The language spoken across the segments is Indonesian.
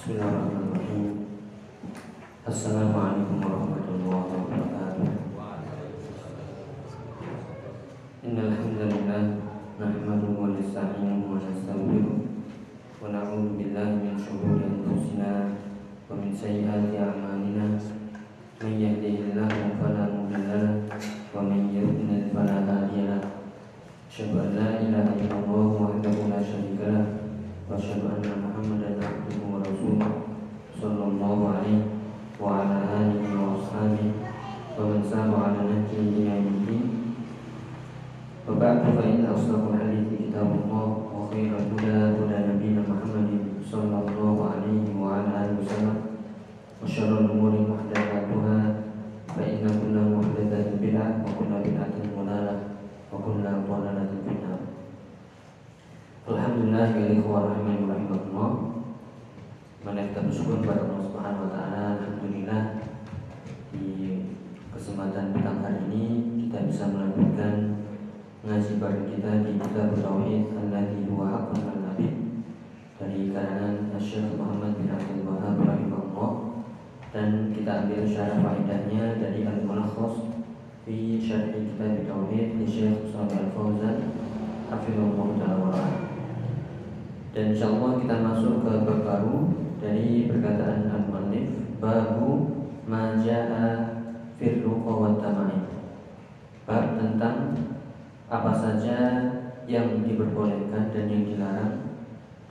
Bismillahirrahmanirrahim. Assalamualaikum warahmatullahi wabarakatuh. Innal hamdalillah nahmaduhu wa nasta'inuhu wa nastaghfiruh wa na'udzu billahi min shururi anfusina wa min sayyiati a'malina. Man yahdihillahu fala mudilla lahu wa man yudlil fala hadiya lahu. Asyhadu an la ilaha illallah wahdahu la syarika lahu wa asyhadu anna Muhammadan abduhu wa rasuluh sallallahu alaihi wa ala alihi wa ashabihi wa man sara ala nahjihi ila yaumiddin. Wa ba'du fa inna asdaqal hadithi kitabullah wa khairal huda huda nabiyina Muhammadin sallallahu alaihi wa ala alihi wasallam wa syarrul umuri muhdatsatuha fa inna kulla muhdatsatin bid'ah Alhamdulillah ya ikhwan rahimani rahimakumullah. Kita bersyukur kepada Allah Subhanahu wa taala. Alhamdulillah di kesempatan petang hari ini kita bisa melanjutkan ngaji bareng kita di kitab tauhid alladzi huwa haqqun nabi dari karangan Syekh Muhammad bin Abdul Wahab rahimahullah dan kita ambil syarah faedahnya dari al-mulakhas fi syarh kitab tauhid di Syekh Shalih Al-Fauzan hafizahullah taala dan insyaallah kita masuk ke bab dari perkataan al-muallif babu majaa fil ruqa wa tamaim bab tentang apa saja yang diperbolehkan dan yang dilarang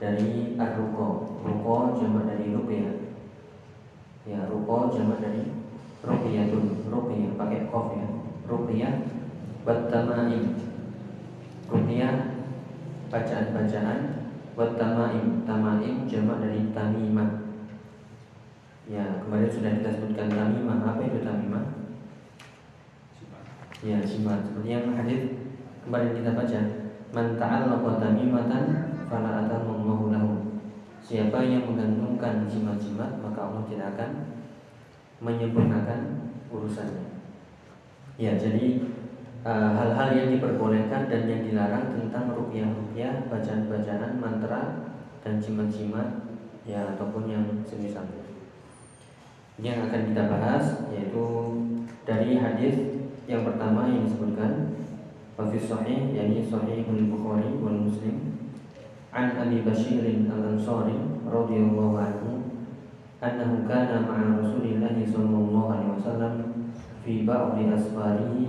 dari ar-ruqa ruqa jamak dari ruqyah. Ya ruqa jamak dari ruqyatun. Ruqyah pakai qaf ya. Ruqyah wa tamaim ruqyah bacaan-bacaan Wat tamaim. Tamaim jamak dari tamimah. Ya kemarin sudah kita sebutkan tamimah. Apa itu tamimah? Ya simat Seperti yang hadis kemarin kita baca. Man ta'allaqa tamimatan Fala atamullahu lahu. Siapa yang menggantungkan jimat-jimat Maka Allah tidak akan Menyempurnakan urusannya. Ya jadi hal-hal uh, yang diperbolehkan dan yang dilarang tentang rupiah-rupiah, bacaan-bacaan, mantra dan jimat-jimat ya ataupun yang semisalnya. Yang akan kita bahas yaitu dari hadis yang pertama yang disebutkan Wafis Sahih yakni Sahih Bukhari wal Muslim an Abi Bashir al-Ansari radhiyallahu anhu annahu kana ma'a Rasulillah sallallahu alaihi wasallam fi ba'di asfarihi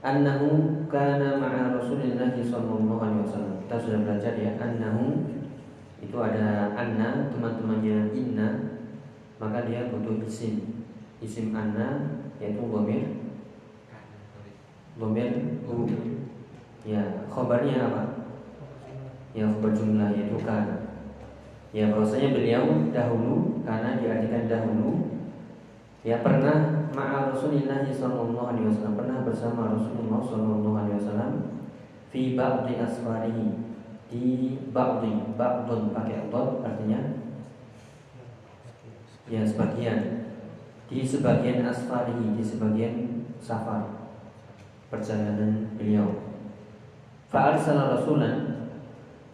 Annahu kana ma'a Rasulillah sallallahu alaihi wasallam. Kita sudah belajar ya annahu itu ada anna teman-temannya inna maka dia butuh isim. Isim anna yaitu dhamir dhamir hu. Ya, khabarnya apa? Ya, khabar jumlah yaitu kana. Ya, bahwasanya beliau dahulu karena diartikan dahulu ya pernah ma'a Rasulillah sallallahu alaihi wasallam pernah bersama Rasulullah sallallahu alaihi wasallam fi ba'di asfarihi. Di ba'di ba'dun pakai dot artinya? Ya sebagian. Di sebagian asfarihi di sebagian safar perjalanan beliau. Fa'arsala rasulan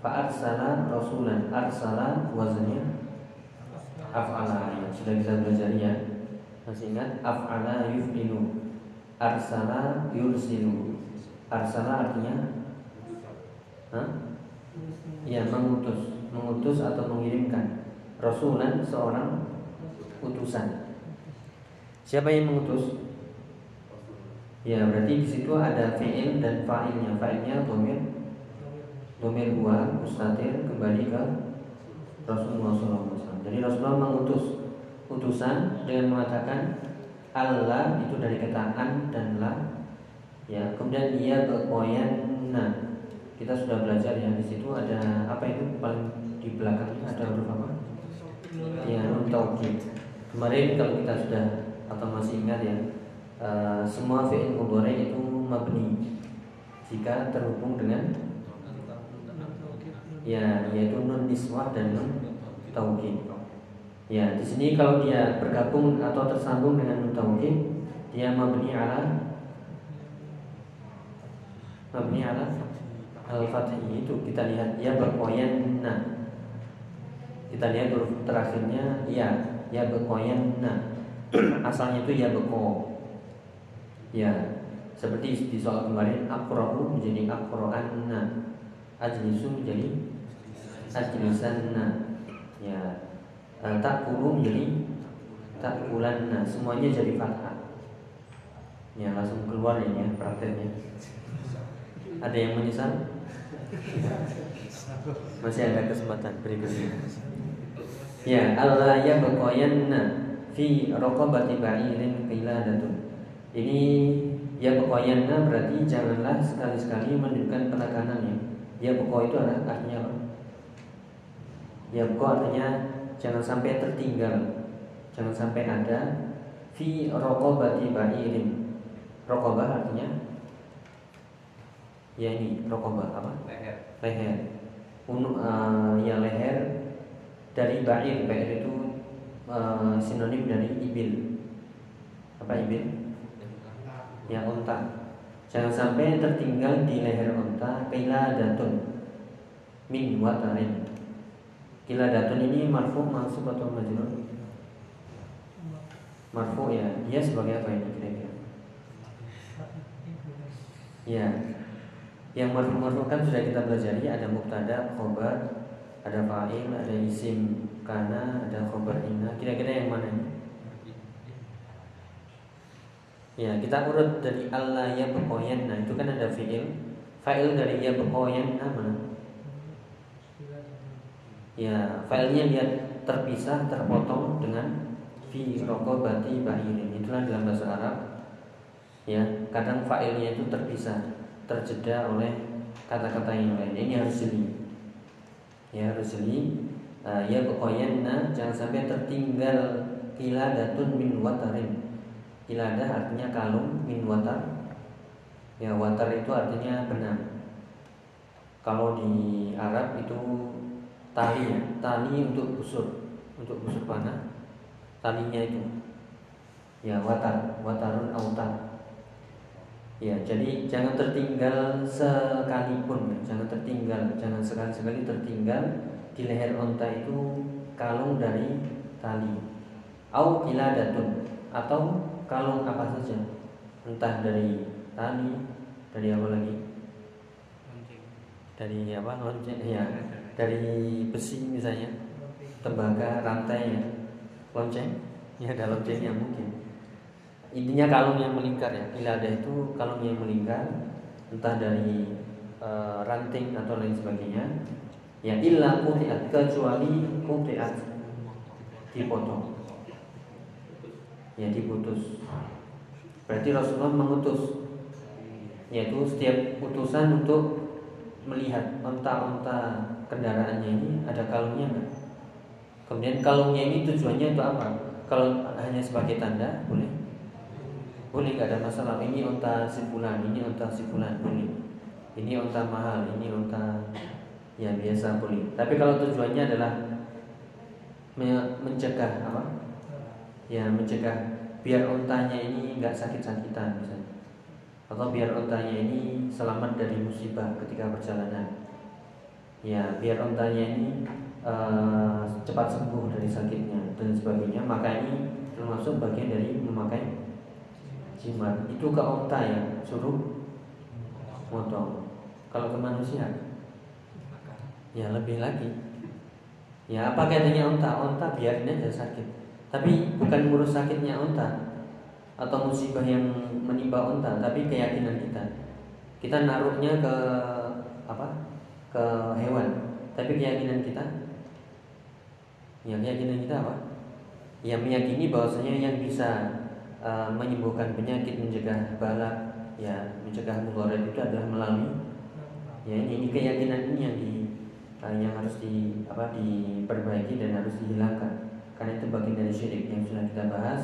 fa'arsala rasulan arsala wazannya af'ala sudah bisa belajar ya masih ingat? Af'ala yuf'ilu arsala yursilu. Arsala artinya? Hah? ya mengutus. Mengutus atau mengirimkan. Rasulan seorang utusan. Siapa yang mengutus? Ya berarti di situ ada fi'il dan fa'ilnya. Fa'ilnya domir. Domir dua mustatir kembali ke Rasulullah SAW jadi Rasulullah mengutus utusan dengan mengatakan Allah itu dari kata an dan la. Ya kemudian ia berkoyana kita sudah belajar ya di situ ada apa itu paling di belakangnya ada huruf apa? Ya nun taukid kemarin kalau kita sudah atau masih ingat ya uh, semua fi'il mudhari itu mabni. Jika terhubung dengan ya yaitu nun niswah dan nun taukid. Ya, di sini kalau dia bergabung atau tersambung dengan taukid, dia mabni ala mabni ala al-fathi itu kita lihat dia berkoyanna. Kita lihat huruf terakhirnya ya, ya berkoyanna. Asalnya itu ya beko. Ya, seperti di soal kemarin akra'u menjadi akra'anna. Ajlisu menjadi ajlisanna. Ya, uh, tak kulu menjadi tak bulanna semuanya jadi fathah. Ya langsung keluar ini ya prakteknya. Ada yang menyesal? Masih ada kesempatan berikutnya. Ya Allah ya bekoyanna fi rokobati ba'irin qiladatun. Ini ya bekoyanna berarti janganlah sekali-sekali menunjukkan penekanan ya. Ya beko itu artinya ya beko artinya jangan sampai tertinggal. Jangan sampai ada. Fi rokobati ba'irin. Rokobah artinya? Ya ini rokobah apa? Leher. Leher. Unu, uh, ya leher dari ba'ir. Ba'ir itu uh, sinonim dari ibil. Apa ibil? Ya unta. Jangan sampai tertinggal di leher unta. Kila datun. Min watarin Kila datun ini marfu mansub atau majrur? Marfu ya. Dia sebagai apa ini kira-kira? Ya. Yang marfu-marfu kan sudah kita pelajari ada mubtada, khobar, ada fa'il, ada isim kana, ada khobar inna. Kira-kira yang mana ini? Ya, kita urut dari Allah ya bekoyan. Nah, itu kan ada fi'il. Fa'il dari ya bekoyan mana? Ya filenya lihat terpisah terpotong dengan fi rokobati bahirin itulah dalam bahasa Arab. Ya kadang filenya itu terpisah terjeda oleh kata-kata yang lain. Ini harus jeli ya harus jeli uh, ya nah jangan sampai tertinggal kiladatun min watarin. Kiladah artinya kalung min watar. Ya watar itu artinya benang. Kalau di Arab itu tali ya tali untuk busur untuk busur panah. Talinya itu. Ya watar watarun autar ya jadi jangan tertinggal sekalipun. Jangan tertinggal jangan sekali-sekali tertinggal di leher onta itu kalung dari tali. Au kiladatun atau kalung apa saja. Entah dari tali dari apa lagi? Dari apa? Lonceng ya dari besi misalnya tembaga rantainya lonceng? Ya ada loncengnya mungkin. Intinya kalung yang melingkar ya. Ada itu kalung yang melingkar entah dari e, ranting atau lain sebagainya ya illa kutiat kecuali kutiat dipotong. Ya diputus. Berarti Rasulullah mengutus. Yaitu setiap utusan untuk melihat onta-onta kendaraannya ini ada kalungnya nggak? Kemudian kalungnya ini tujuannya untuk apa? Kalau hanya sebagai tanda boleh, boleh nggak ada masalah. Ini unta simpulan, ini unta simpulan boleh. Ini unta mahal, ini unta ya biasa boleh. Tapi kalau tujuannya adalah mencegah apa? Ya mencegah biar untanya ini nggak sakit-sakitan misalnya, atau biar untanya ini selamat dari musibah ketika perjalanan ya biar ontanya ini uh, cepat sembuh dari sakitnya dan sebagainya. Maka ini termasuk bagian dari memakai jimat. Itu ke onta ya suruh motong. Kalau ke manusia? Ya lebih lagi. Ya apa kaitannya onta? Onta biarin aja sakit. Tapi bukan ngurus sakitnya onta atau musibah yang menimpa onta tapi keyakinan kita. Kita naruhnya ke ke hewan. Tapi keyakinan kita? Ya keyakinan kita apa? Yang meyakini bahwasanya yang bisa uh, menyembuhkan penyakit mencegah balak ya mencegah mudarat itu adalah melalui ya ini, keyakinan ini yang di uh, yang harus di apa diperbaiki dan harus dihilangkan. Karena itu bagian dari syirik yang sudah kita bahas.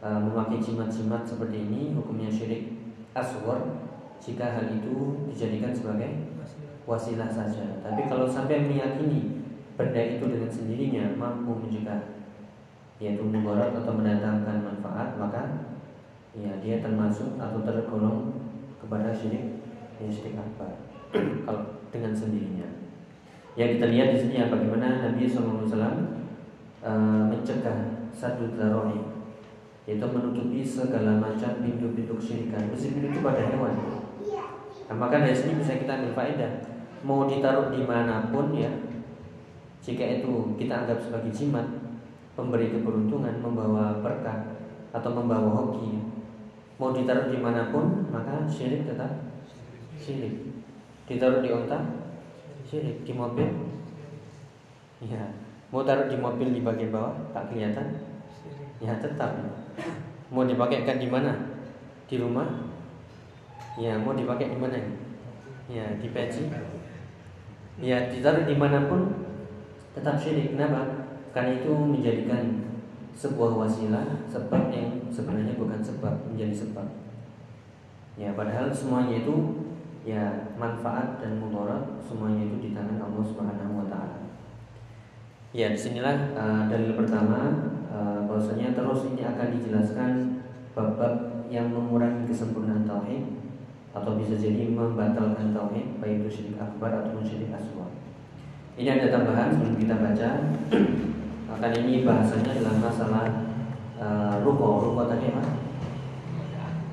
Uh, memakai jimat-jimat seperti ini hukumnya syirik aswar jika hal itu dijadikan sebagai wasilah saja. Tapi kalau sampai meyakini benda itu dengan sendirinya mampu mencegah yaitu mudarat atau mendatangkan manfaat maka ya dia termasuk atau tergolong kepada syirik yang syirik akbar kalau dengan sendirinya. Ya kita lihat di sini ya bagaimana Nabi SAW uh, eh, mencegah satu daroni yaitu menutupi segala macam pintu-pintu kesyirikan meskipun itu pada hewan. Nah, maka dari sini bisa kita ambil faedah mau ditaruh di mana pun ya jika itu kita anggap sebagai jimat pemberi keberuntungan membawa berkah atau membawa hoki mau ditaruh di mana pun maka syirik tetap syirik. Ditaruh di onta syirik. Di mobil ya. Mau taruh di mobil di bagian bawah tak kelihatan ya tetap. Mau dipakaikan di mana? Di rumah ya mau dipakai di mana? Ya di peci ya ditaruh di mana pun tetap syirik. Kenapa? Karena itu menjadikan sebuah wasilah sebab yang sebenarnya bukan sebab menjadi sebab. Ya padahal semuanya itu ya manfaat dan mudarat semuanya itu di tangan Allah Subhanahu wa taala. Ya, di sinilah uh, dalil pertama uh, bahwasanya terus ini akan dijelaskan bab-bab yang mengurangi kesempurnaan tauhid atau bisa jadi membatalkan tauhid baik itu syirik akbar ataupun syirik asghar. Ini ada tambahan sebelum kita baca. Akan ini bahasanya dalam masalah uh, ruko. Tadi apa?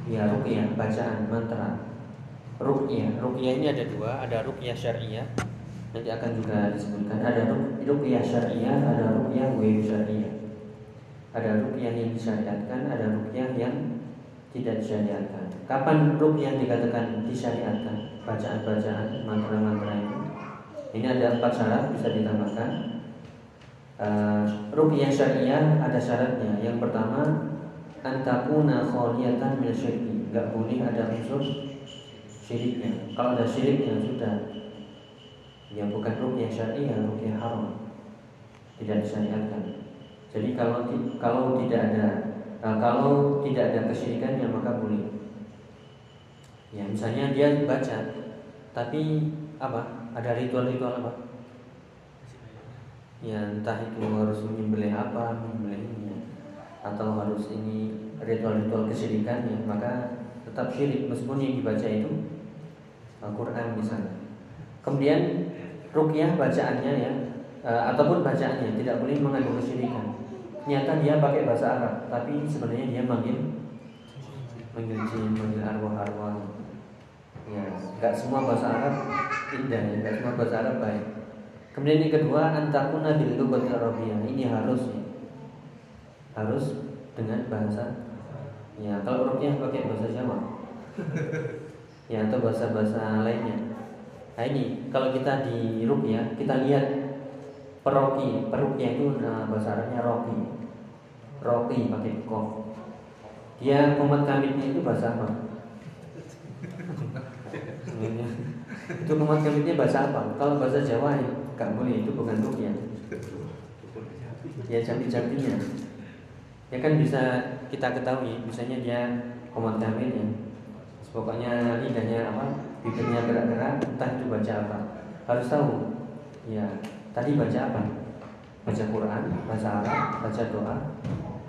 Ya, rukyah, bacaan, mantra rukyah. Rukyah ini ada dua, ada rukyah syariah. Nanti akan juga disebutkan ada rukyah syariah, ada rukyah ghairu syariah. Ada rukyah yang disyariatkan, ada rukyah yang tidak disyariatkan. Kapan rukyah dikatakan disyariatkan? Bacaan-bacaan, mantra-mantra itu. Ini ada empat syarat bisa ditambahkan. Uh, rukyah syariah ada syaratnya. Yang pertama, antakuna kholiyatan min syirki. Gak boleh ada unsur syiriknya. Kalau ada syiriknya sudah ya bukan rukyah syariah, rukyah haram. Tidak disyariatkan. Jadi kalau kalau tidak ada nah, kalau tidak ada kesyirikannya maka boleh. Ya misalnya dia baca tapi apa? Ada ritual-ritual apa? Ya entah itu harus menyembelih apa, menyembelih ini atau harus ini ritual-ritual kesyirikannya maka tetap syirik meskipun yang dibaca itu Al-Quran misalnya. Kemudian rukyah bacaannya ya e, ataupun bacaannya tidak boleh mengandung kesyirikan. Nyata dia pakai bahasa Arab, tapi sebenarnya dia manggil manggil jin, manggil arwah-arwah. Ya, nggak semua bahasa Arab indah, ya, nggak semua bahasa Arab baik. Kemudian yang kedua, antakuna bil lughati arabiyah. Ini harus ya. Harus dengan bahasa ya kalau rukyah pakai bahasa Jawa ya atau bahasa-bahasa lainnya. Nah ini kalau kita di ya kita lihat peroki, perukia itu bahasa Arabnya roki, roki pakai kof. Dia komat kamitnya itu bahasa apa? itu komat kamitnya bahasa apa? Kalau bahasa Jawa ya nggak boleh itu bukan rukyah. Ya jambi-jambinya. Ya kan bisa kita ketahui, misalnya dia komat kamitnya pokoknya lidahnya apa bibirnya gerak-gerak entah itu baca apa harus tahu ya tadi baca apa? Baca Quran baca Arab baca doa?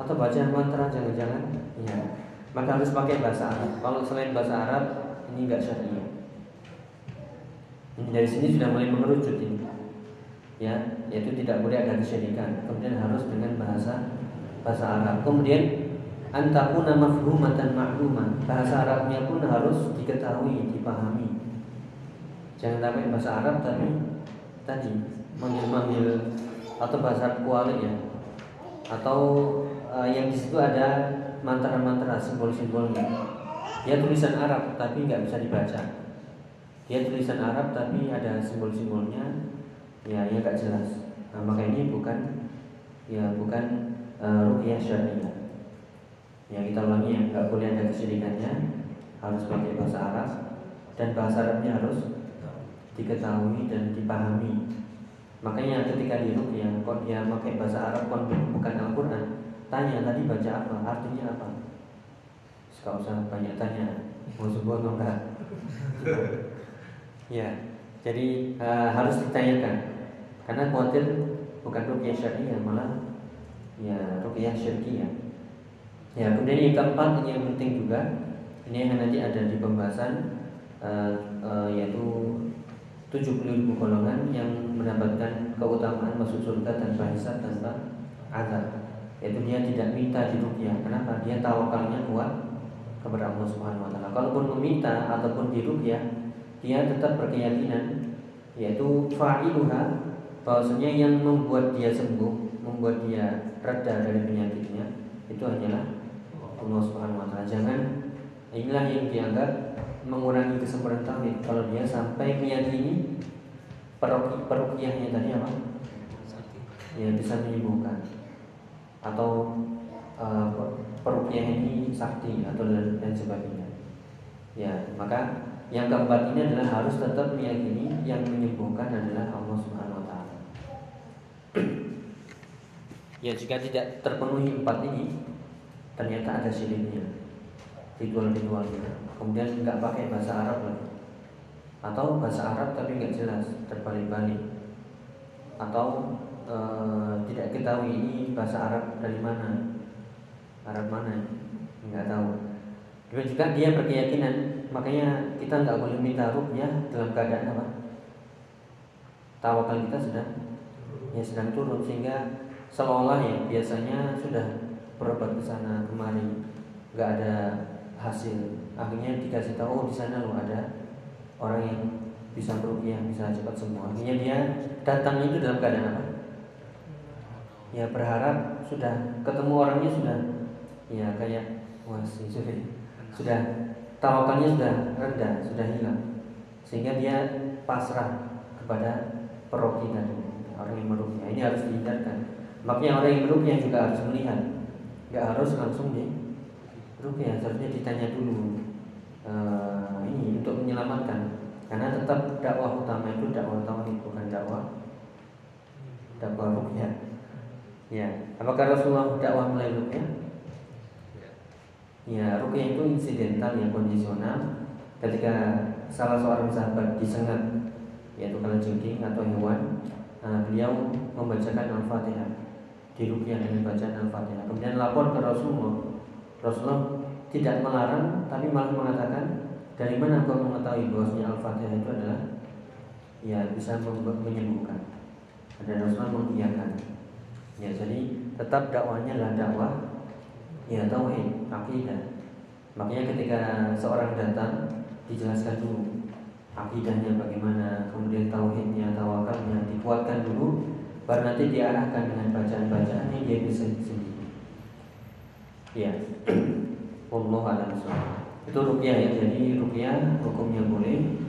Atau baca mantra jangan-jangan? Ya maka harus pakai bahasa Arab. Kalau selain bahasa Arab ini enggak syariah. Dari sini sudah mulai mengerucut ini. Ya yaitu tidak boleh ada kesyirikan. Kemudian harus dengan bahasa bahasa Arab. Kemudian antakuna mafhumatan ma'lumah bahasa Arabnya pun harus diketahui dipahami. Jangan sampai bahasa Arab tapi tadi manggil-manggil atau bahasa kuali ya. Atau uh, yang di situ ada mantra-mantra simbol-simbolnya. Dia tulisan Arab tapi nggak bisa dibaca. Dia tulisan Arab tapi ada simbol-simbolnya. Ya yang nggak jelas. Nah, maka ini bukan ya bukan uh, rukyah syariah. Yang kita ulangi yang nggak boleh ada kesyirikannya. Harus pakai bahasa Arab. Dan bahasa Arabnya harus diketahui dan dipahami. Makanya ketika di yang kok dia pakai bahasa Arab bukan Al-Quran, tanya tadi baca apa, artinya apa. Gak usah banyak tanya Mau sembuh atau enggak? Ya Jadi uh, harus ditanyakan. Karena khawatir bukan rukyah syariah Malah ya rukyah syariah Ya kemudian yang keempat ini yang penting juga Ini yang nanti ada di pembahasan uh, uh, Yaitu 70 ribu golongan yang mendapatkan keutamaan masuk surga tanpa hisab tanpa azab yaitu dia tidak minta di rukyah kenapa dia tawakalnya kuat kepada Allah Subhanahu wa taala. Kalaupun meminta ataupun diruqyah, dia tetap berkeyakinan yaitu fa'iluha bahwasanya yang membuat dia sembuh, membuat dia reda dari penyakitnya itu hanyalah Allah Subhanahu wa taala. Jangan inilah yang dianggap mengurangi kesempurnaan tauhid kalau dia sampai meyakini peruqyahnya tadi apa? Ya bisa menyembuhkan atau uh, perukiah ini sakti atau dan, dan sebagainya. Ya, maka yang keempat ini adalah harus tetap meyakini yang menyembuhkan adalah Allah Subhanahu wa taala. ya, jika tidak terpenuhi empat ini, ternyata ada syiriknya. Ritual-ritualnya. Kemudian nggak pakai bahasa Arab lagi. Atau bahasa Arab tapi nggak jelas, terbalik-balik. Atau e, tidak ketahui ini bahasa Arab dari mana. Arab mana? Nggak tahu. Juga juga dia berkeyakinan. Makanya kita nggak boleh minta rukyah dalam keadaan apa? Tawakal kita sedang ya sedang turun. Sehingga seolah ya biasanya sudah berobat ke sana kemari. Nggak ada hasil akhirnya dikasih tahu oh, di sana loh ada orang yang bisa berukiah bisa cepat sembuh. Akhirnya dia datang itu dalam keadaan apa? Ya berharap sudah ketemu orangnya sudah ya kayak wah sudah sudah tawakalnya sudah rendah sudah hilang. Sehingga dia pasrah kepada peroki orang yang merukyah ini harus dihindarkan. Makanya orang yang merukyah juga harus melihat. Nggak harus langsung di rukyah seharusnya ditanya dulu uh, ini untuk menyelamatkan. Karena tetap dakwah utama itu dakwah tauhid bukan dakwah dakwah rukyah. Ya apakah Rasulullah dakwah melalui rukyah? Ya, rukyah itu insidental yang kondisional. Ketika salah seorang sahabat disengat yaitu kalau jengking atau hewan nah, beliau membacakan Al-Fatihah di rukyah dengan bacaan Al-Fatihah. Kemudian lapor ke Rasulullah Rasulullah tidak melarang tapi malah mengatakan dari mana kau mengetahui bahwasanya Al-Fatihah itu adalah ya bisa menyembuhkan. Dan Rasulullah mengiyakan. Ya jadi tetap dakwanya adalah dakwah ya tauhid akidah. Makanya ketika seorang datang dijelaskan dulu akidahnya bagaimana kemudian tauhidnya tawakalnya dikuatkan dulu baru nanti diarahkan dengan bacaan-bacaan yang dia bisa sendiri ya Allah alam itu rukyah ya. Jadi rukyah hukumnya boleh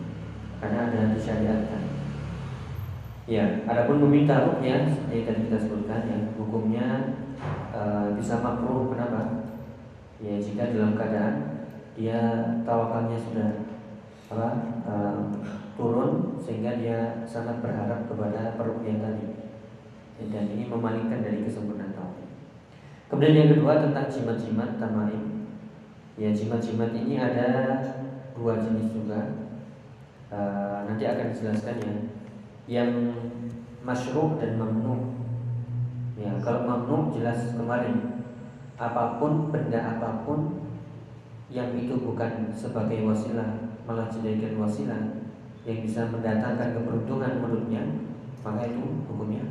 karena ada disyariatkan. Ya adapun meminta rukyah seperti tadi kita sebutkan ya hukumnya Eh, bisa makruh. Kenapa? Ya jika dalam keadaan dia tawakalnya sudah apa uh, turun sehingga dia sangat berharap kepada perukian tadi. Dan ini memalingkan dari kesempurnaan tauhid. Kemudian yang kedua tentang jimat-jimat tamaim. Ya jimat-jimat ini ada dua jenis juga. Uh, nanti akan dijelaskan ya. Yang masyruh dan mamnu Ya, kalau mamnu jelas kemarin apa pun benda apa pun yang itu bukan sebagai wasilah malah jadikan wasilah yang bisa mendatangkan keberuntungan menurutnya maka itu hukumnya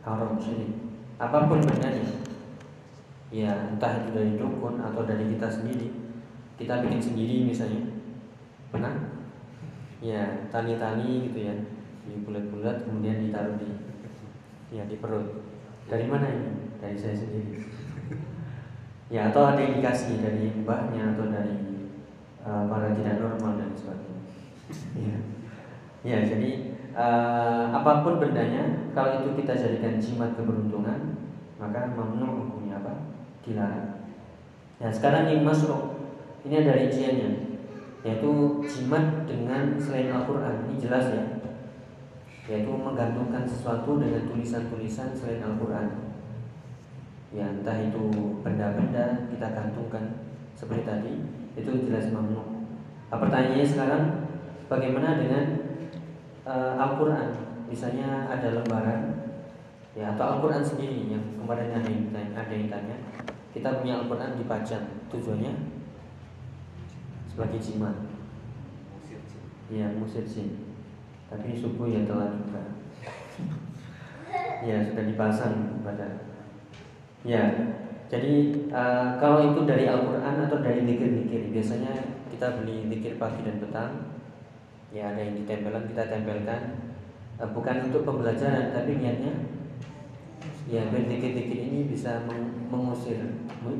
haram syirik apa pun bendanya ya entah itu dari dukun atau dari kita sendiri kita bikin sendiri misalnya pernah ya tani-tani gitu ya di bulat-bulat kemudian ditaruh di ya di perut dari mana ini? Dari saya sendiri. ya atau ada indikasi dari mbahnya atau dari uh, para tidak normal dan sebagainya. ya. ya jadi uh, apa pun bendanya kalau itu kita jadikan jimat keberuntungan maka apa? Dilarang. Nah sekarang yang masuk ini ada rinciannya yaitu jimat dengan selain Al-Quran ini jelas ya yaitu menggantungkan sesuatu dengan tulisan-tulisan selain Al-Quran ya entah itu benda-benda kita gantungkan seperti tadi itu jelas mamnu. Nah, pertanyaannya sekarang bagaimana dengan uh, Al-Quran? Misalnya ada lembaran ya atau Al-Quran sendiri yang kemarin ada yang, ada yang kita punya Al-Quran dipajang tujuannya sebagai jimat. Ya musir jin. Tapi subuh ya telah juga. Ya sudah dipasang pada. Ya jadi uh, kalau itu dari Al-Quran atau dari dikir-dikir biasanya kita beli dikir pagi dan petang. Ya ada yang ditempelkan kita tempelkan. Uh, bukan untuk pembelajaran tapi niatnya. Ya dikit-dikit ini bisa mengusir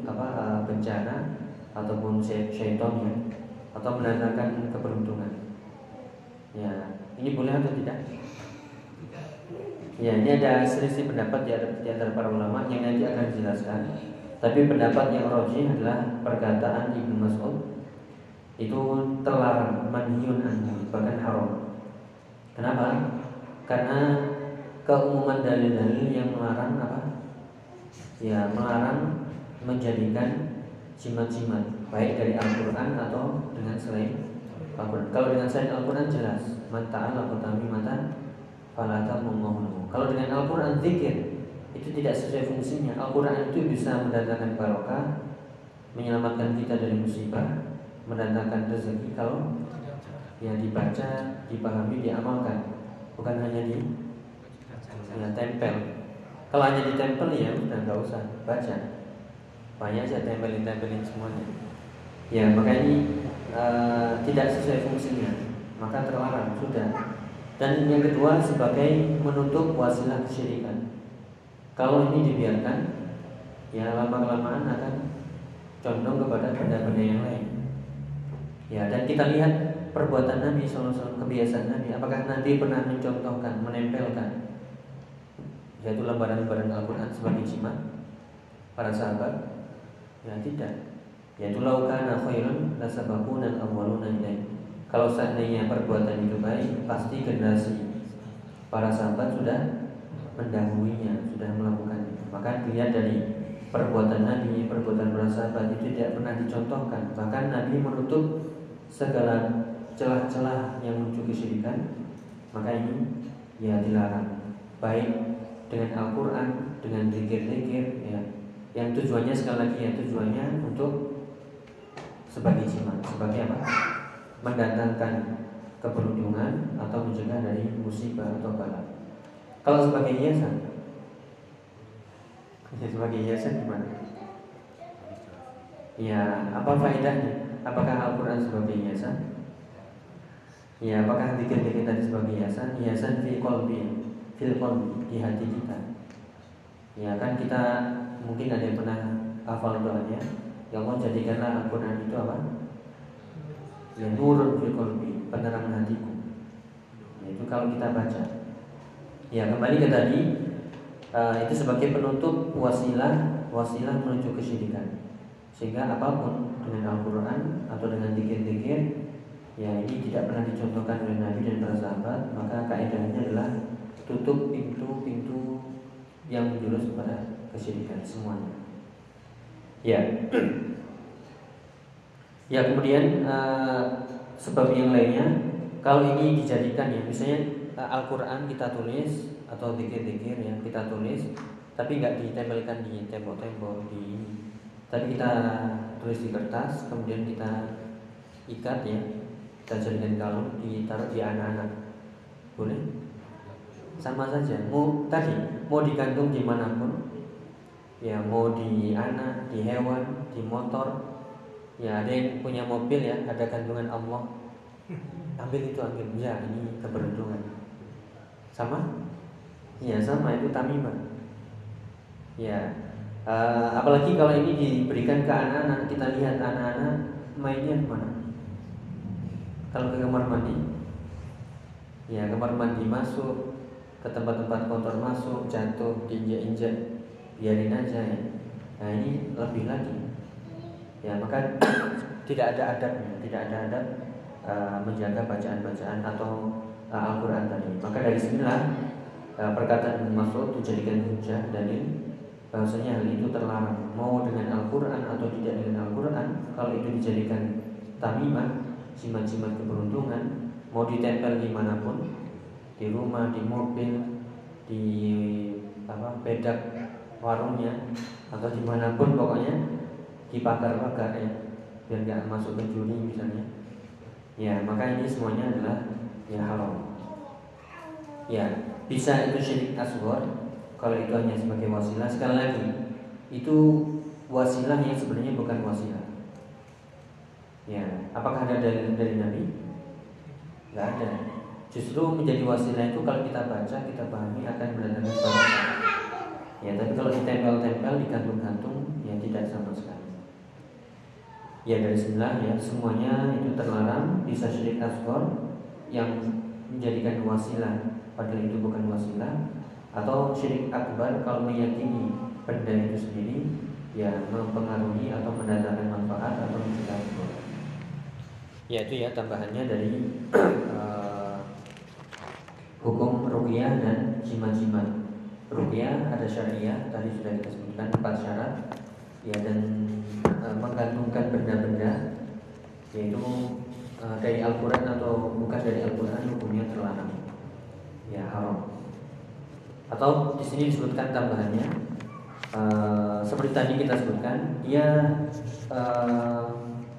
apa uh, bencana ataupun syaitan ya atau menandakan keberuntungan. Ya ini boleh atau tidak? Ya ini ada selisih pendapat di antara para ulama yang nanti akan dijelaskan. Tapi pendapat yang roji adalah perkataan Ibnu Mas'ud itu terlarang manhiyun anhu bahkan haram. Kenapa? Karena keumuman dalil-dalil yang? Ya, melarang menjadikan jimat-jimat baik dari Al-Qur'an atau dengan selain Al-Qur'an. Kalau dengan selain Al-Qur'an jelas, man ta'ala kami mata falata memohon. Kalau dengan Al-Qur'an zikir itu tidak sesuai fungsinya. Al-Qur'an itu bisa mendatangkan barokah, menyelamatkan kita dari musibah, mendatangkan rezeki kalau ya dibaca, dipahami, diamalkan, bukan hanya di ya tempel kalau hanya ditempel ya udah nggak usah baca. Banyak aja tempelin tempelin semuanya. Ya maka ini uh, tidak sesuai fungsinya maka terlarang sudah. Dan yang kedua sebagai menutup wasilah kesyirikan. Kalau ini dibiarkan ya lama kelamaan akan condong kepada benda-benda yang lain. Ya dan kita lihat perbuatan Nabi SAW kebiasaan Nabi. Apakah Nabi pernah mencontohkan menempelkan yaitu lembaran-lembaran Al-Quran sebagai jimat. Para sahabat ya tidak. Yaitu laukana khairun lasabakuna awaluna ilaih kalau seandainya perbuatan itu baik pasti generasi para sahabat sudah mendahulunya sudah melakukan itu. Maka dilihat dari perbuatan Nabi perbuatan para sahabat itu tidak pernah dicontohkan. Bahkan Nabi menutup segala celah-celah yang menuju kesyirikan maka ini ya dilarang. Baik dengan Al-Quran, dengan zikir-zikir ya. Yang tujuannya sekali lagi ya tujuannya untuk sebagai jimat, sebagai apa? Mendatangkan keberuntungan atau mencegah dari musibah atau bala. Kalau sebagai hiasan, ya sebagai hiasan gimana? Ya, apa faedahnya? Apakah Al-Quran sebagai hiasan? Ya, apakah dikir-dikir tadi sebagai hiasan? Hiasan fi qalbi filkon di hati kita. Ya kan kita mungkin ada yang pernah hafal doanya ya Allah jadikanlah Al-Quran itu apa? Ya nurun fil penerang hatiku. Ya, itu kalau kita baca. Ya kembali ke tadi uh, itu sebagai penutup wasilah wasilah menuju kesyirikan. Sehingga apa pun dengan Al-Quran atau dengan dikir-dikir ya ini tidak pernah dicontohkan oleh Nabi dan para sahabat maka kaidahnya adalah tutup pintu-pintu yang menjurus kepada kesyirikan semuanya. Ya. Ya kemudian uh, sebab yang lainnya kalau ini dijadikan ya misalnya uh, Al-Quran kita tulis atau dikir-dikir ya kita tulis tapi nggak ditempelkan di tembok-tembok di tapi kita tulis di kertas kemudian kita ikat ya kita jadikan kalung ditaruh di anak-anak boleh sama saja mau tadi mau digantung di mana pun ya mau di anak di hewan di motor ya ada yang punya mobil ya ada gantungan Allah. Ambil itu ambil. Ya ini keberuntungan. Sama? Ya sama itu tamimah. Ya uh, apalagi kalau ini diberikan ke anak-anak kita lihat anak-anak mainnya ke mana kalau ke kamar mandi ya kamar mandi masuk ke tempat-tempat kotor masuk, jatuh, diinjak-injak, biarin aja ya. Nah ini lebih lagi. Ya maka tidak ada adabnya, tidak ada adab uh, menjaga bacaan-bacaan atau uh, Al-Quran tadi. Maka dari sinilah uh, perkataan Mas'ud dijadikan hujah dalil bahwasanya hal itu terlarang mau dengan Al-Quran atau tidak dengan Al-Quran kalau itu dijadikan tamimah jimat-jimat keberuntungan mau ditempel di mana pun di rumah di mobil di apa bedak warungnya atau di mana pun pokoknya di pagar-pagar ya biar nggak masuk ke juri misalnya. Ya maka ini semuanya adalah ya haram. Ya bisa itu syirik asghar kalau itu hanya sebagai wasilah. Sekali lagi itu wasilah yang sebenarnya bukan wasilah. Ya apakah ada dari, dari Nabi? Nggak ada justru menjadi wasilah itu kalau kita baca kita pahami akan mendatangkan barokah ya tapi kalau ditempel-tempel digantung-gantung ya tidak sama sekali. Ya dari sebelah ya semuanya itu terlarang bisa syirik asghar yang menjadikan wasilah. Padahal itu bukan wasilah. Atau syirik akbar kalau meyakini benda itu sendiri ya mempengaruhi atau mendatangkan manfaat atau mencegah ya itu ya tambahannya dari uh, hukum ruqyah dan jimat-jimat ruqyah ada syariah tadi sudah kita sebutkan empat syarat. Ya dan e, menggantungkan benda-benda yaitu e, dari Al-Quran atau bukan dari Al-Quran hukumnya terlarang. Ya haram. Atau di sini disebutkan tambahannya. E, seperti tadi kita sebutkan dia e,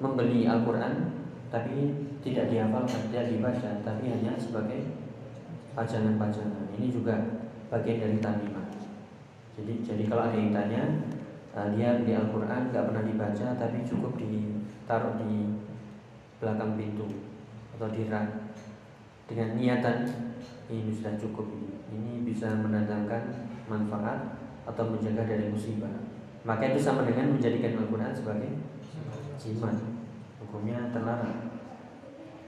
membeli Al-Quran tapi tidak dihafalkan tidak dibaca tapi hanya sebagai pajangan-pajangan ini juga bagian dari tamimah jadi jadi kalau ada yang tanya uh, dia di Al-Quran nggak pernah dibaca tapi cukup ditaruh di belakang pintu atau di rak dengan niatan ini sudah cukup ini. Bisa mendatangkan manfaat atau menjaga dari musibah. Maka itu sama dengan menjadikan Al-Quran sebagai jimat. Hukumnya terlarang.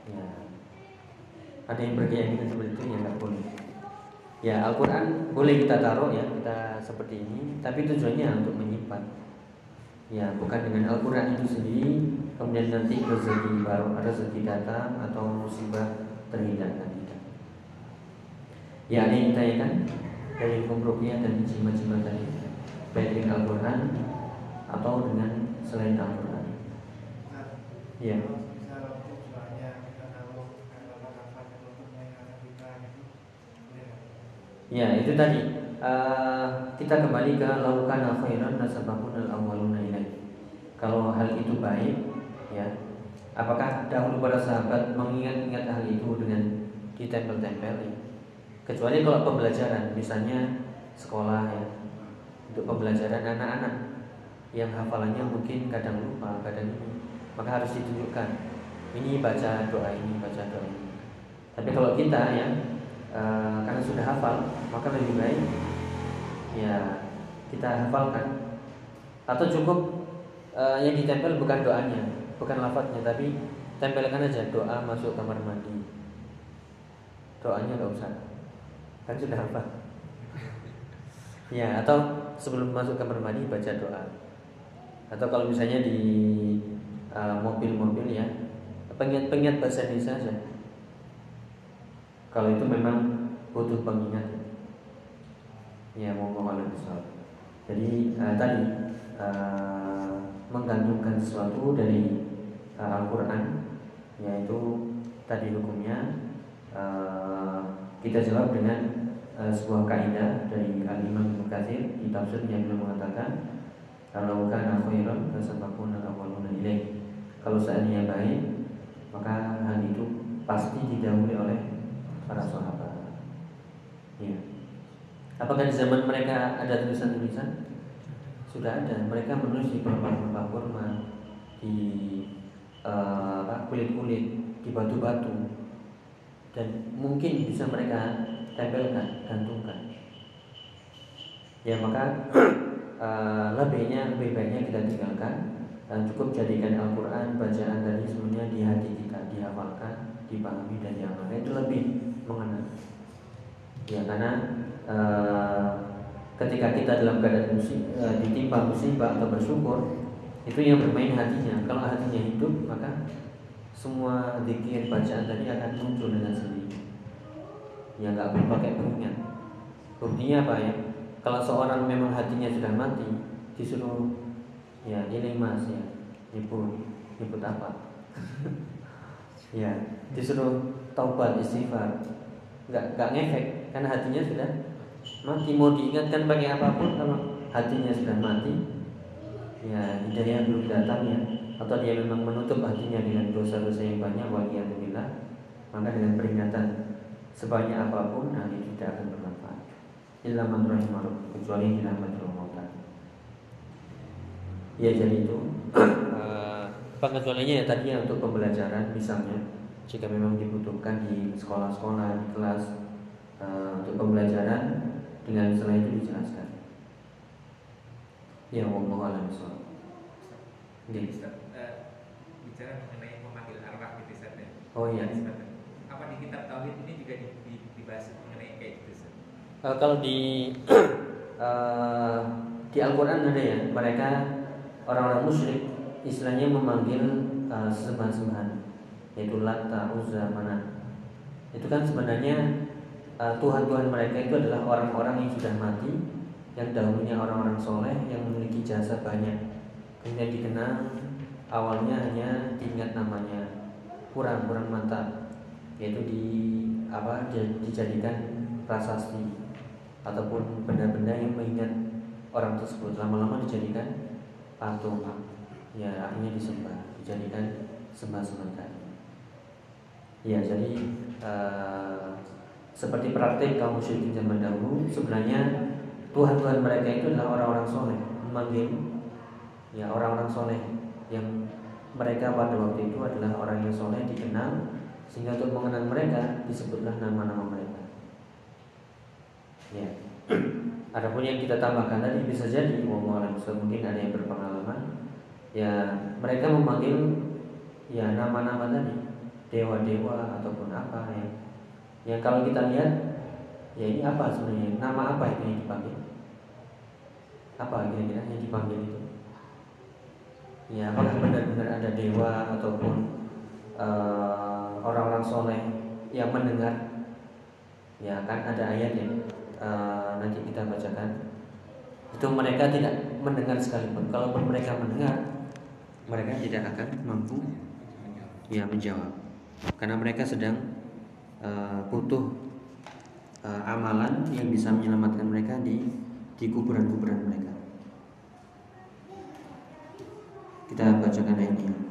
Ya ada yang berkeyakinan seperti itu ya nggak boleh Ya Al-Quran boleh kita taruh ya kita seperti ini, tapi tujuannya untuk menyimpan. Ya bukan dengan Al-Quran itu sendiri, kemudian nanti rezeki baru ada rezeki datang atau musibah terhindarkan tidak. Ya ada yang ditanyakan dari hukum dan jimat-jimat tadi, baik dengan Al-Quran atau dengan selain Al-Quran. Ya. Ya itu tadi uh, kita kembali ke laukan khairan nasabakun al awaluna ilaih. Kalau hal itu baik, ya, apakah dahulu para sahabat mengingat-ingat hal itu dengan ditempel-tempel? Kecuali kalau pembelajaran, misalnya sekolah ya, untuk pembelajaran anak-anak yang hafalannya mungkin kadang lupa, kadang ini, maka harus ditunjukkan. Ini baca doa ini, baca doa ini. Tapi kalau kita ya Eh, karena sudah hafal maka lebih baik ya kita hafalkan. Atau cukup uh, yang ditempel bukan doanya bukan lafadznya tapi tempelkan aja doa masuk kamar mandi. Doanya nggak usah. Kan sudah hafal. Ya atau sebelum masuk kamar mandi baca doa. Atau kalau misalnya di eh, mobil-mobil uh, ya pengingat-pengingat bahasa Indonesia saja. Kalau itu memang butuh pengingat ya mau mengalami besar jadi uh, tadi uh, menggantungkan sesuatu dari uh, Al-Quran yaitu tadi hukumnya uh, kita jawab dengan uh, sebuah kaidah dari Al-Imam Ibnu di tafsirnya beliau mengatakan kalau kana khairan fasabaquna awwaluna ilaih kalau seandainya baik maka hal itu pasti didahului oleh para sahabat. Ya. Apakah di zaman mereka ada tulisan-tulisan? Sudah ada. Mereka menulis di pelepah-pelepah kurma, di eh, kulit-kulit, di batu-batu, dan mungkin bisa mereka tempelkan, gantungkan. Ya maka uh, lebihnya lebih baiknya kita tinggalkan dan cukup jadikan Al-Quran bacaan dari semuanya di hati kita dihafalkan, dipahami dan diamalkan itu lebih mengenal. Ya karena uh, ketika kita dalam keadaan musib, uh, ditimpa musibah atau bersyukur itu yang bermain hatinya. Kalau hatinya hidup maka semua dikir bacaan tadi akan muncul dengan sendiri. Ya nggak perlu pakai pengingat. Buktinya apa ya? Kalau seorang memang hatinya sudah mati, disuruh ya ini mas ya nyebut nyebut apa ya disuruh taubat istighfar nggak nggak ngefek karena hatinya sudah mati mau diingatkan pakai apa pun kalau hatinya sudah mati ya hidayah belum datang ya. Atau dia memang menutup hatinya dengan dosa-dosa yang banyak waliyadzubillah maka dengan peringatan sebanyak apa pun itu tidak akan bermanfaat. Illa man rahimahullah kecuali dirahmati Allah ya jadi itu. Eh, pengecualiannya ya tadi ya untuk pembelajaran misalnya jika memang dibutuhkan di sekolah-sekolah di kelas uh, untuk pembelajaran dengan selain itu dijelaskan ya Allah alam Jadi uh, bicara mengenai memanggil arwah gitu Ustaz ya. Oh iya. Apa di kitab tauhid ini juga dibahas mengenai kayak gitu Ustaz? Uh, kalau di uh, di Al-Qur'an ada ya, mereka orang-orang musyrik istilahnya memanggil uh, sembahan-sembahan yaitu Lata, Uzza, Mana. Itu kan sebenarnya Tuhan-Tuhan mereka itu adalah orang-orang yang sudah mati yang dahulunya orang-orang soleh yang memiliki jasa banyak. Kemudian dikenal awalnya hanya diingat namanya kurang kurang mantap yaitu di apa dijadikan prasasti ataupun benda-benda yang mengingat orang tersebut. Lama-lama dijadikan patung ya akhirnya disembah dijadikan sembah-sembah. Ya, jadi uh, seperti praktik kaum musyrikin zaman dahulu, sebenarnya Tuhan-Tuhan mereka itu adalah orang-orang soleh, memanggil ya orang-orang soleh yang mereka pada waktu itu adalah orang yang soleh dikenal sehingga untuk mengenal mereka disebutlah nama-nama mereka. Ya. Adapun yang kita tambahkan tadi bisa jadi mungkin ada yang berpengalaman ya mereka memanggil ya nama-nama tadi dewa-dewa ataupun apa ya. Ya kalau kita lihat ya ini apa sebenarnya? Nama apa itu yang dipanggil? Apa kira-kira yang dipanggil itu? Ya apakah benar-benar ada dewa ataupun uh, orang-orang soleh yang mendengar? Ya kan ada ayat yang uh, nanti kita bacakan. Itu mereka tidak mendengar sekalipun. Kalaupun mereka mendengar, mereka tidak akan mampu ya menjawab karena mereka sedang uh, butuh uh, amalan yang bisa menyelamatkan mereka di di kuburan-kuburan mereka. Kita bacakan ayat ini.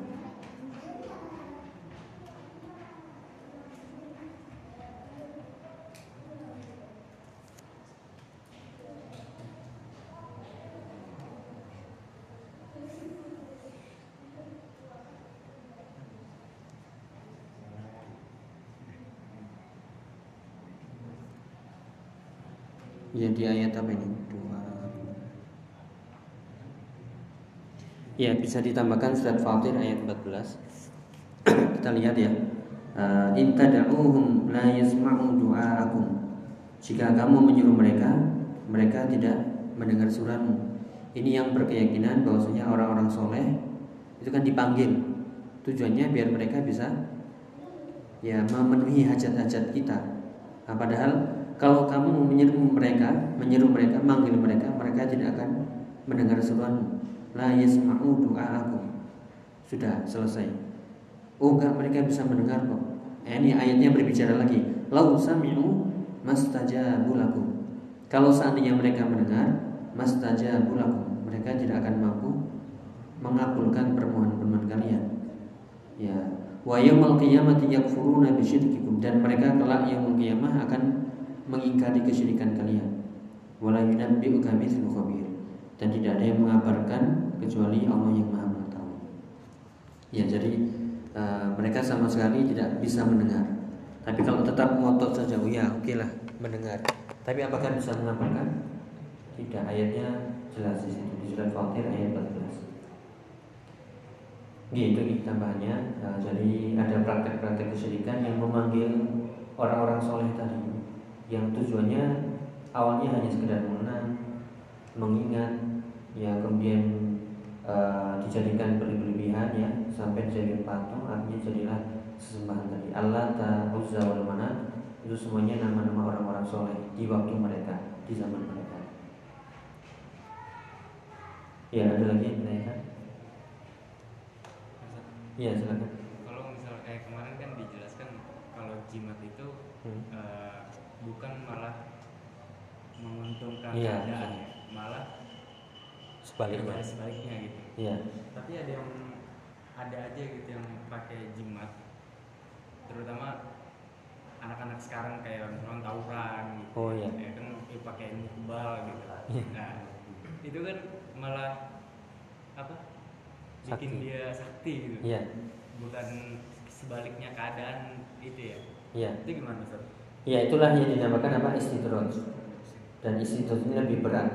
Ya di ayat apa ini? Dua. Ya bisa ditambahkan surat Fatir ayat 14 Kita lihat ya. Uh, In tada'uhum la yasma'u du'aakum. Jika kamu menyuruh mereka Mereka tidak mendengar suratmu. Ini yang berkeyakinan bahwasanya orang-orang soleh Itu kan dipanggil. Tujuannya biar mereka bisa Ya memenuhi hajat-hajat kita. Nah, Padahal kalau kamu menyeru mereka, menyeru mereka, manggil mereka, mereka tidak akan mendengar seruanmu. La yasma'u du'aakum. Sudah selesai. Oh enggak mereka bisa mendengar kok. Eh, ini ayatnya berbicara lagi. Lau sami'u mastajabu lakum. Kalau seandainya mereka mendengar, mastajabu lakum. Mereka tidak akan mampu mengabulkan permohonan-permohonan kalian. Ya. Wa yaumil qiyamati yakfuruna bisyirkikum dan mereka kelak yaumul qiyamah akan mengingkari kesyirikan kalian. Wala yunabbi'uka mithlu khabir. Dan tidak ada yang mengabarkan kecuali Allah yang Maha mengetahui. Ya, jadi uh, mereka sama sekali tidak bisa mendengar. Tapi kalau tetap ngotot saja, oh ya oke okay lah mendengar. Tapi apakah bisa mengabarkan? Tidak. Ayatnya jelas di situ di surat Fatir ayat 14. Gitu ini tambahannya. Nah, jadi ada praktek-praktek kesyirikan yang memanggil orang-orang soleh tadi yang tujuannya awalnya hanya sekedar mengenang, mengingat, ya kemudian uh, dijadikan berlebihan ya sampai jadi patung akhirnya jadilah sesembahan tadi. Allah ta Uzza wal Manat itu semuanya nama-nama orang-orang soleh di waktu mereka di zaman mereka. Ya ada lagi yang ditanyakan? Ya silakan. Eh kemarin kan dijelaskan kalau jimat itu Hmm. eh, bukan malah menguntungkan Iya, keadaan iya. ya, malah sebaliknya berbalik sebaliknya gitu. iya Tapi ada yang ada aja gitu yang pakai jimat, terutama anak-anak sekarang kayak misalnya tawuran gitu. oh iya ya kan ya pakai ilmu kebal gitu. Iya. Nah, itu kan malah apa? Bikin Sakti. dia sakti gitu. iya Bukan sebaliknya keadaan itu ya. iya Itu gimana, Ustaz? Ya itulah yang dinamakan apa? Istidroj. Dan istidroj ini lebih berat.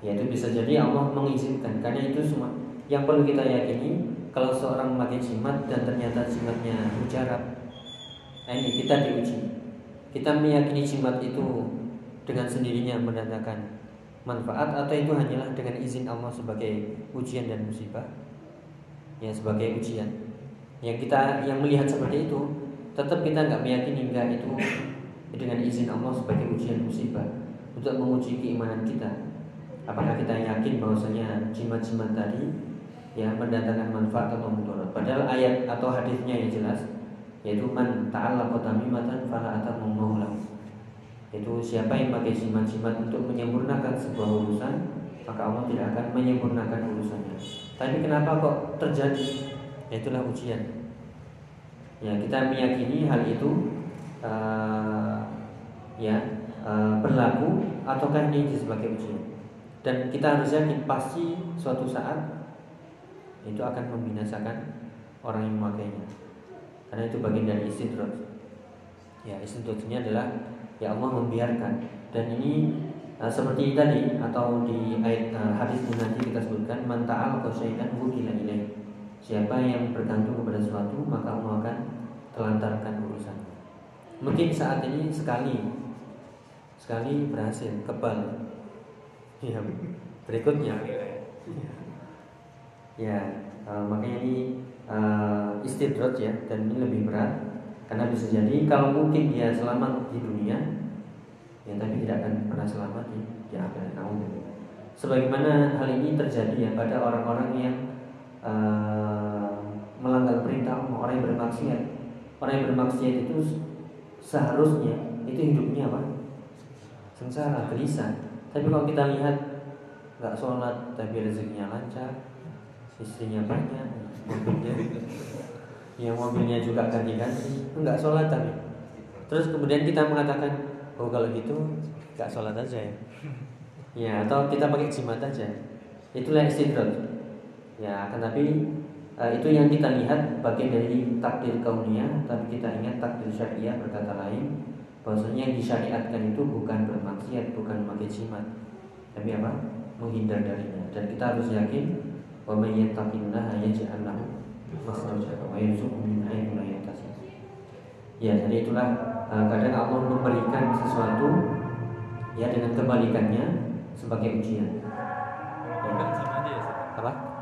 Ya itu bisa jadi Allah mengizinkan. Karena itu semua Yang perlu kita yakini Kalau seorang memakai jimat dan ternyata jimatnya mujarab Nah ini kita diuji. Kita meyakini jimat itu Dengan sendirinya mendatangkan manfaat Atau itu hanyalah dengan izin Allah sebagai ujian dan musibah? Ya sebagai ujian. Yang kita yang melihat seperti itu tetap kita nggak meyakini enggak itu dengan izin Allah sebagai ujian musibah untuk menguji keimanan kita. Apakah kita yakin bahwasanya jimat-jimat tadi ya mendatangkan manfaat atau mudarat? Padahal ayat atau hadisnya yang jelas yaitu man ta'allaqa tamimatan fala atammu lahu. Itu siapa yang pakai jimat-jimat untuk menyempurnakan sebuah urusan, maka Allah tidak akan menyempurnakan urusannya. Tapi kenapa kok terjadi? Itulah ujian. Ya, kita meyakini hal itu uh, ya uh, berlaku ataukah ini sebagai ujian. Dan kita harus yakin pasti suatu saat itu akan membinasakan orang yang memakainya. Karena itu bagian dari istidroj. Ya, ini adalah ya Allah membiarkan dan ini uh, seperti tadi atau di ayat uh, hadis nanti kita sebutkan man ta'al syai'an wukila ilaih. Siapa yang bergantung kepada sesuatu maka Allah akan telantarkan urusan. Mungkin saat ini sekali sekali berhasil kebal. Ya, berikutnya ya uh, makanya ini uh, istidroj ya dan ini lebih berat karena bisa jadi kalau mungkin dia selamat di dunia ya tapi tidak akan pernah selamat di di akhirat sebagaimana hal ini terjadi ya pada orang-orang yang uh, melanggar perintah Allah, orang yang bermaksiat. Orang yang bermaksiat itu seharusnya itu hidupnya apa? Sengsara gelisah. Tapi kalau kita lihat nggak sholat tapi rezekinya lancar istrinya banyak mobilnya. Ya mobilnya juga ganti-ganti. Nggak sholat tapi. Terus kemudian kita mengatakan oh kalau gitu nggak sholat aja ya. Ya atau kita pakai jimat aja. Itulah istidroj ya akan tapi uh, itu yang kita lihat bagian dari takdir kauniyah tapi kita ingat takdir syariah berkata lain bahwasanya yang disyariatkan itu bukan bermaksiat bukan memakai jimat tapi apa menghindar darinya dan kita harus yakin wa may yattaqillaha yaj'al lahu makhraja wa yarzuqhu min haitsu la yahtasib. Ya, jadi itulah uh, kadang Allah memberikan sesuatu ya dengan kebalikannya sebagai ujian. Ya? Apa?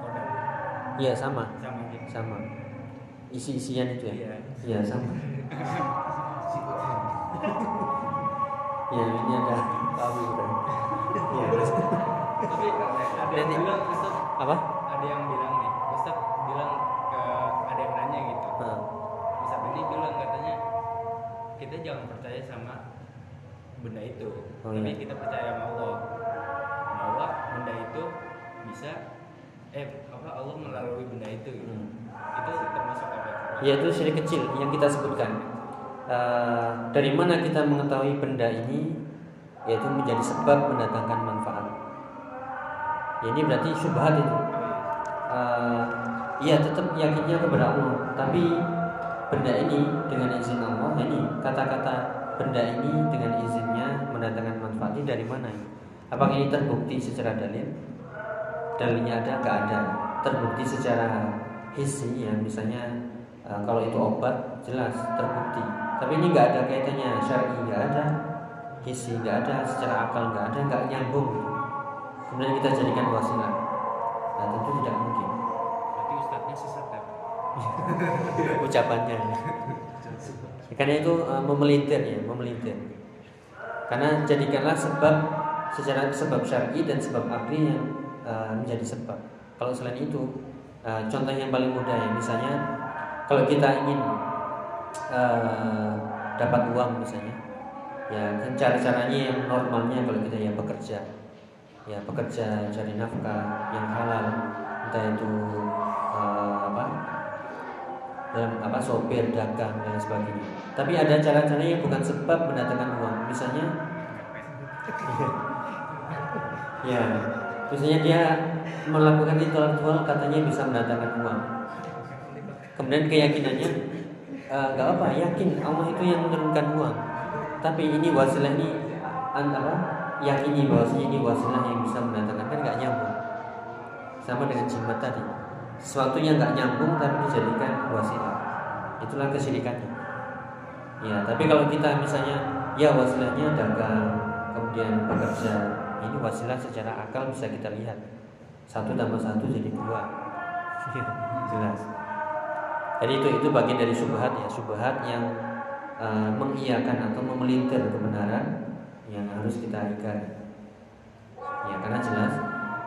Iya, sama. sama gitu. Sama. Isi-isian itu ya. Iya. Iya, sama. Ya, ini ada tahu Iya. Tapi ada yang bilang Ustaz, Apa? ada yang bilang nih, Ustaz bilang ke ada yang nanya gitu. Nah, Ustaz ini bilang katanya kita jangan percaya sama benda itu, Oh, tapi iya. kita percaya sama Allah bahwa benda itu bisa eh apa Allah melalui benda itu gitu. Hmm. Itu termasuk apa? yaitu syirik kecil yang kita sebutkan. Eh, dari mana kita mengetahui benda ini yaitu menjadi sebab mendatangkan manfaat. Ya, ini berarti syubhat itu. Eh, Iya tetap yakinnya kepada Allah, tapi benda ini dengan izin Allah, ini kata-kata benda ini dengan izinnya mendatangkan manfaat ini dari mana? Apakah ini terbukti secara dalil? Dalilnya ada nggak ada? Terbukti secara hisi ya, misalnya eh, kalau itu obat jelas terbukti. Tapi ini nggak ada kaitannya syar'i nggak ada, hisi nggak ada, secara akal nggak ada, nggak nyambung. gitu. Kemudian kita jadikan wasilah. Nah tentu tidak mungkin Berarti ustadznya sesat ya? ucapannya. Karena itu uh, memelintir ya, memelintir. Karena jadikanlah sebab secara sebab syar'i dan sebab akli yang uh, menjadi sebab. Kalau selain itu, uh, contoh yang paling mudah ya, misalnya kalau kita ingin uh, dapat uang misalnya ya kan cara-caranya yang normalnya kalau kita ya bekerja. Ya bekerja cari nafkah yang halal entah itu uh, apa dalam apa sopir dagang dan sebagainya. Tapi ada cara-cara yang bukan sebab mendatangkan uang misalnya ya misalnya dia melakukan ritual-ritual katanya bisa mendatangkan uang. Kemudian keyakinannya eh, nggak uh, apa yakin Allah itu yang menurunkan uang. Tapi ini wasilah ini apa yakini bahwasanya ini wasilah yang bisa mendatangkan kan nggak nyambung. Sama dengan jimat tadi. Sesuatu yang nggak nyambung tapi dijadikan wasilah. Itulah kesyirikannya. Ya tapi kalau kita misalnya ya wasilahnya dagang kemudian bekerja ini wasilah secara akal bisa kita lihat. Satu tambah satu jadi dua. Jelas. Jadi itu itu bagian dari subhat ya. Subhat yang uh, mengiyakan atau memelintir kebenaran yang harus kita hindari ya karena jelas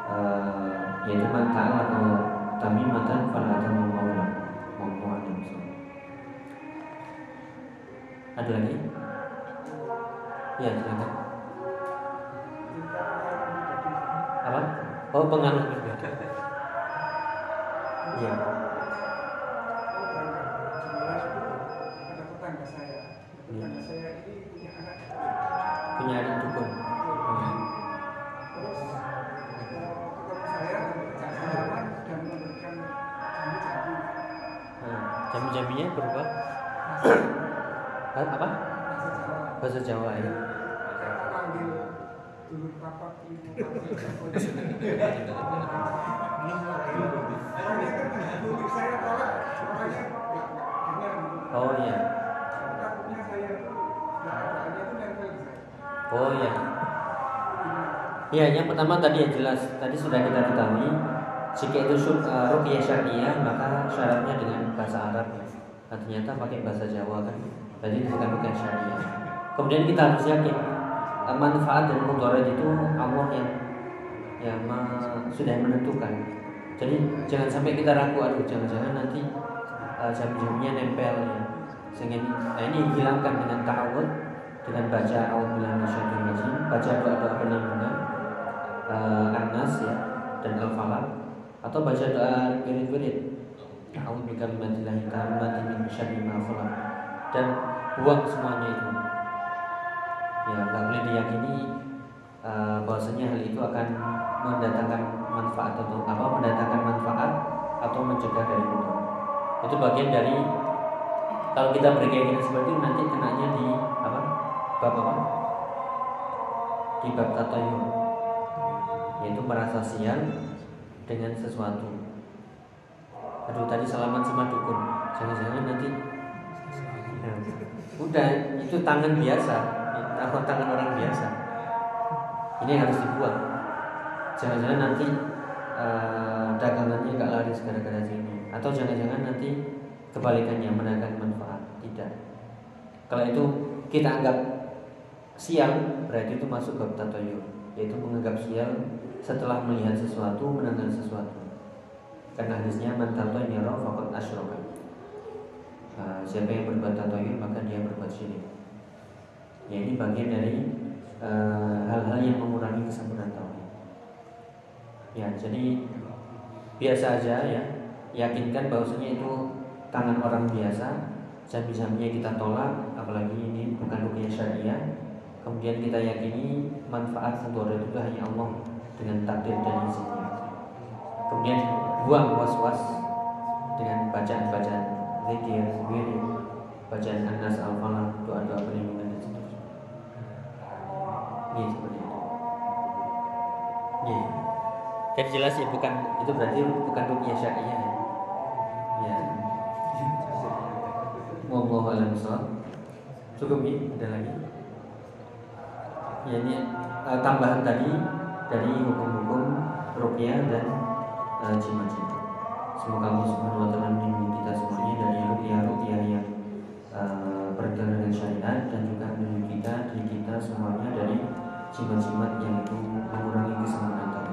uh, yaitu mantan atau tamimatan pada ada lagi? Ya silakan oh pengaruh juga. Ya punya anak dukun. Hmm. jambi-jambinya berupa? Apa? Bahasa Jawa ya Oh iya. Oh iya. Iya, yang pertama tadi yang jelas tadi sudah kita ketahui jika itu uh, rukyah syariah maka syaratnya dengan bahasa Arab. Nah, ternyata pakai bahasa Jawa kan. Jadi bukan bukan syariah. Kemudian kita harus yakin manfaat dan mudarat itu Allah yang yang sudah menentukan. Jadi jangan sampai kita ragu aduh jangan-jangan nanti uh, jam-jamnya nempel ya. Sehingga ini, nah ini hilangkan dengan ta'awud dengan baca auzubillahi minasyaitonir baca doa-doa perlindungan uh, Anas ya dan Al-Falaq atau baca doa wirid-wirid A'udzu bikalimatillahi tammati min syarri ma khalaq dan buang semuanya itu. Ya, nggak boleh diyakini uh, bahwasanya hal itu akan mendatangkan manfaat atau apa mendatangkan manfaat atau mencegah dari itu. Itu bagian dari kalau kita berkeyakinan seperti itu nanti kenanya di bab apa? Di bab tatayur yaitu merasa sial dengan sesuatu. Aduh tadi salaman sama dukun, jangan-jangan nanti ya, udah itu tangan biasa, atau tangan orang biasa. Ini harus dibuang. Jangan-jangan nanti uh, dagangannya gak laris gara-gara sini, atau jangan-jangan nanti kebalikannya menangkan manfaat. Tidak. Kalau itu kita anggap siang berarti itu masuk bab tatoyur yaitu menganggap siang setelah melihat sesuatu mendengar sesuatu karena hadisnya man tatoyara faqad asyraka uh, siapa yang berbuat tatoyur maka dia berbuat syirik ya ini bagian dari eh, hal-hal uh, yang mengurangi kesempurnaan tauhid. Ya jadi biasa aja ya. Yakinkan bahwasanya itu tangan orang biasa jam-jamnya kita tolak apalagi ini bukan rukyah syariah. Kemudian kita yakini manfaat sendiri itu hanya Allah dengan takdir dan izinnya kemudian buang was-was dengan bacaan-bacaan zikir, wirid, bacaan anas al-falaq, doa-doa perlindungan. Ini seperti itu. Ini. Jadi jelas ya bukan itu berarti bukan rukyah syariah ya. Ya. Wallahu a'lam Cukup ya, ada lagi ya ini uh, tambahan tadi dari hukum-hukum rukyah dan uh, jimat-jimat. Semoga Allah Subhanahu wa taala melindungi kita semuanya dari rukyah-rukyah yang uh, berjalan dengan syariat dan juga melindungi kita dari kita semuanya dari jimat-jimat yang itu mengurangi kesempurnaan